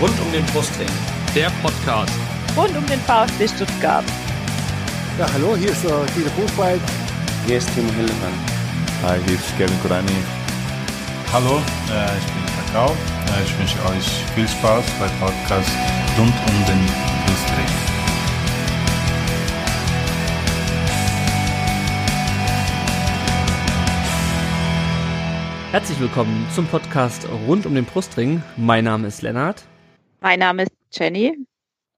Rund um den Brustring. Der Podcast. Rund um den VfB Stuttgart. Ja, hallo, hier ist äh, Guido Buchwald. Hier ist Timo Hildebrand. Hi, hier ist Kevin Kurani. Hallo, äh, ich bin Kakao. Äh, ich wünsche euch viel Spaß beim Podcast rund um den Brustring. Herzlich willkommen zum Podcast rund um den Brustring. Mein Name ist Lennart. Mein Name ist Jenny.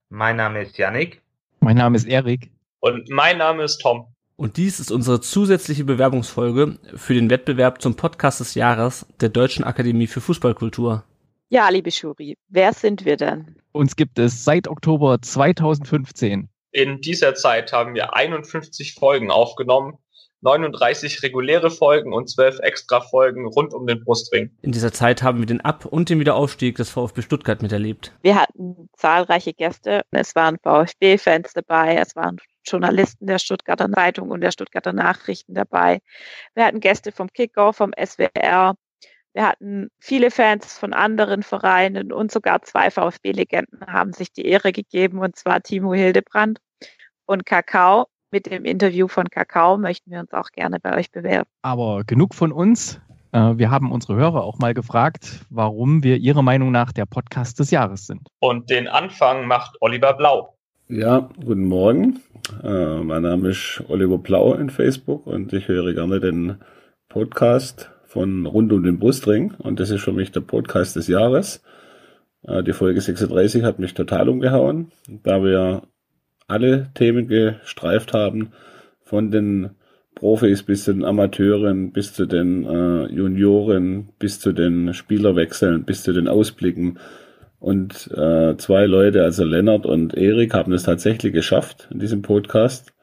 Mein Name ist Yannick. Mein Name ist Erik. Und mein Name ist Tom. Und dies ist unsere zusätzliche Bewerbungsfolge für den Wettbewerb zum Podcast des Jahres der Deutschen Akademie für Fußballkultur. Ja, liebe Jury, wer sind wir denn? Uns gibt es seit Oktober 2015. In dieser Zeit haben wir 51 Folgen aufgenommen 39 reguläre Folgen und 12 extra Folgen rund um den Brustring. In dieser Zeit haben wir den Ab- und den Wiederaufstieg des VfB Stuttgart miterlebt. Wir hatten zahlreiche Gäste. Es waren VfB-Fans dabei, es waren Journalisten der Stuttgarter Zeitung und der Stuttgarter Nachrichten dabei. Wir hatten Gäste vom Kickoff, vom SWR. Wir hatten viele Fans von anderen Vereinen und sogar zwei VfB-Legenden haben sich die Ehre gegeben, und zwar Timo Hildebrand und Kakao mit dem Interview von Kakao möchten wir uns auch gerne bei euch bewerben. Aber genug von uns. Äh, wir haben unsere Hörer auch mal gefragt, warum wir ihrer Meinung nach der Podcast des Jahres sind. Und den Anfang macht Oliver Blau. Ja, guten Morgen. Äh, mein Name ist Oliver Blau in Facebook und ich höre gerne den Podcast von Rund um den Brustring und das ist für mich der Podcast des Jahres. Äh, die Folge 36 hat mich total umgehauen, da wir alle Themen gestreift haben, von den Profis bis zu den Amateuren, bis zu den äh, Junioren, bis zu den Spielerwechseln, bis zu den Ausblicken. Und äh, zwei Leute, also Lennart und Erik, haben es tatsächlich geschafft in diesem Podcast.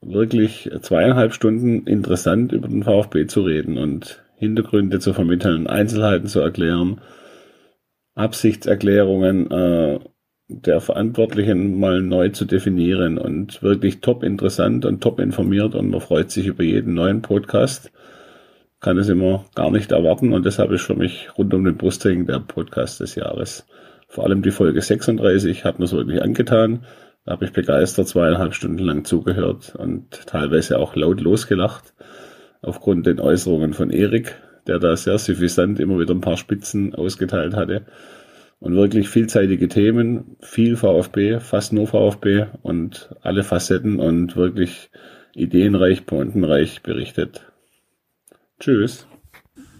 Wirklich zweieinhalb Stunden interessant über den VfB zu reden und Hintergründe zu vermitteln, Einzelheiten zu erklären, Absichtserklärungen äh, der Verantwortlichen mal neu zu definieren und wirklich top interessant und top informiert und man freut sich über jeden neuen Podcast. Kann es immer gar nicht erwarten und deshalb ist für mich rund um den Brustring der Podcast des Jahres. Vor allem die Folge 36 hat mir es wirklich angetan. Da habe ich begeistert zweieinhalb Stunden lang zugehört und teilweise auch laut losgelacht aufgrund den Äußerungen von Erik, der da sehr suffisant immer wieder ein paar Spitzen ausgeteilt hatte und wirklich vielseitige Themen, viel VfB, fast nur VfB und alle Facetten und wirklich ideenreich, pointenreich berichtet. Tschüss.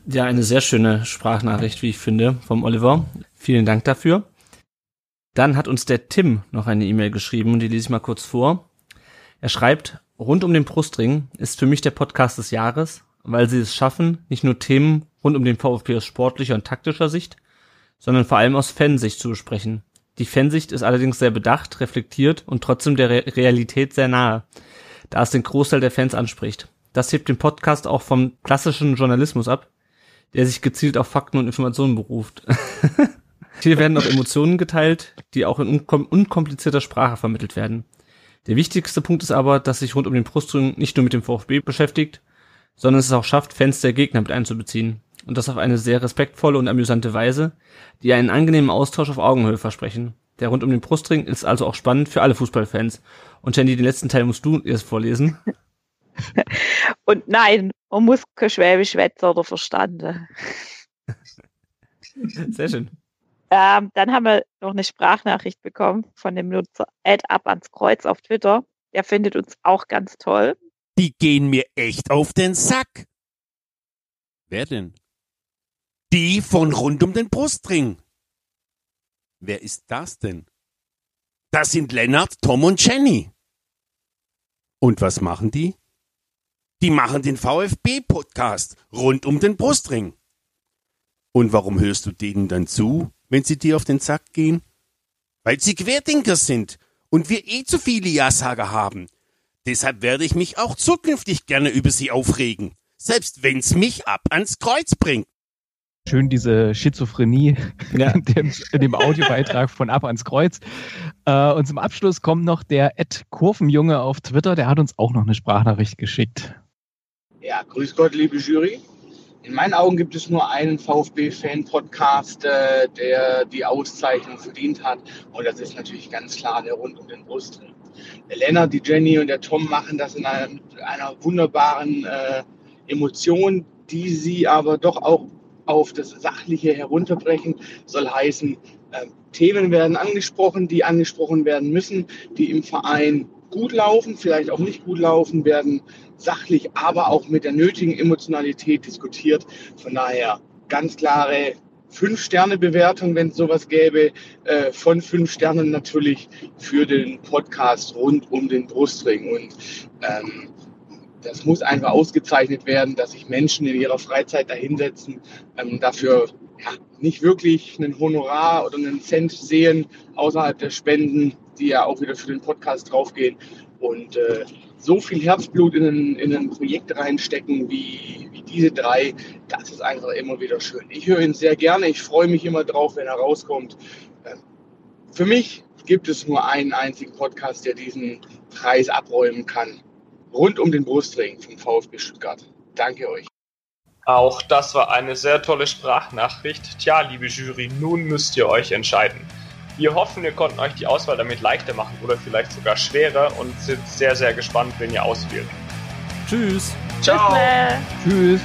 Ja, eine sehr schöne Sprachnachricht, wie ich finde, vom Oliver. Vielen Dank dafür. Dann hat uns der Tim noch eine E-Mail geschrieben und die lese ich mal kurz vor. Er schreibt, rund um den Brustring ist für mich der Podcast des Jahres, weil sie es schaffen, nicht nur Themen rund um den VfB aus sportlicher und taktischer Sicht, sondern vor allem aus Fansicht zu besprechen. Die Fansicht ist allerdings sehr bedacht, reflektiert und trotzdem der Re Realität sehr nahe, da es den Großteil der Fans anspricht. Das hebt den Podcast auch vom klassischen Journalismus ab, der sich gezielt auf Fakten und Informationen beruft. Hier werden auch Emotionen geteilt, die auch in unkom unkomplizierter Sprache vermittelt werden. Der wichtigste Punkt ist aber, dass sich rund um den Brustring nicht nur mit dem VfB beschäftigt, sondern es auch schafft, Fans der Gegner mit einzubeziehen und das auf eine sehr respektvolle und amüsante Weise, die einen angenehmen Austausch auf Augenhöhe versprechen. Der rund um den Brustring ist also auch spannend für alle Fußballfans. Und Jenny, den letzten Teil musst du erst vorlesen. Und nein, man muss kein Schwäbisch wetzen oder verstanden. Sehr schön. Ähm, dann haben wir noch eine Sprachnachricht bekommen von dem Nutzer Add ab ans Kreuz auf Twitter. Der findet uns auch ganz toll. Die gehen mir echt auf den Sack. Wer denn? Die von rund um den Brustring. Wer ist das denn? Das sind Lennart, Tom und Jenny. Und was machen die? Die machen den VfB-Podcast rund um den Brustring. Und warum hörst du denen dann zu, wenn sie dir auf den Sack gehen? Weil sie Querdenker sind und wir eh zu viele Ja-Sager haben. Deshalb werde ich mich auch zukünftig gerne über sie aufregen, selbst wenn's mich ab ans Kreuz bringt. Schön diese Schizophrenie ja. in, dem, in, dem, Audiobeitrag von Ab ans Kreuz. Äh, und zum Abschluss kommt noch der Ed Kurvenjunge auf Twitter, der hat uns auch noch eine Sprachnachricht geschickt. Ja, grüß Gott, liebe Jury. In meinen Augen gibt es nur einen VfB-Fan-Podcast, äh, der die Auszeichnung verdient hat. Und das ist natürlich ganz klar der Rund um den Brustring. Der Lennart, die Jenny und der Tom machen das in einer, einer wunderbaren äh, Emotion, die sie aber doch auch auf das Sachliche herunterbrechen. Soll heißen, äh, Themen werden angesprochen, die angesprochen werden müssen, die im Verein gut laufen, vielleicht auch nicht gut laufen, werden sachlich, aber auch mit der nötigen Emotionalität diskutiert. Von daher ganz klare Fünf-Sterne-Bewertung, wenn es sowas gäbe, äh, von fünf Sternen natürlich für den Podcast rund um den Brustring. Und ähm, das muss einfach ausgezeichnet werden, dass sich Menschen in ihrer Freizeit dahinsetzen, ähm, dafür ja, nicht wirklich einen Honorar oder einen Cent sehen außerhalb der Spenden, die ja auch wieder für den Podcast draufgehen. Und äh, so viel Herzblut in ein, in ein Projekt reinstecken wie, wie diese drei, das ist einfach immer wieder schön. Ich höre ihn sehr gerne, ich freue mich immer drauf, wenn er rauskommt. Ähm, für mich gibt es nur einen einzigen Podcast, der diesen Preis abräumen kann. Rund um den Brustring vom VfB Stuttgart. Danke euch. Auch das war eine sehr tolle Sprachnachricht. Tja, liebe Jury, nun müsst ihr euch entscheiden. Wir hoffen, wir konnten euch die Auswahl damit leichter machen oder vielleicht sogar schwerer und sind sehr, sehr gespannt, wenn ihr auswählt. Tschüss. Ciao. Tschüss.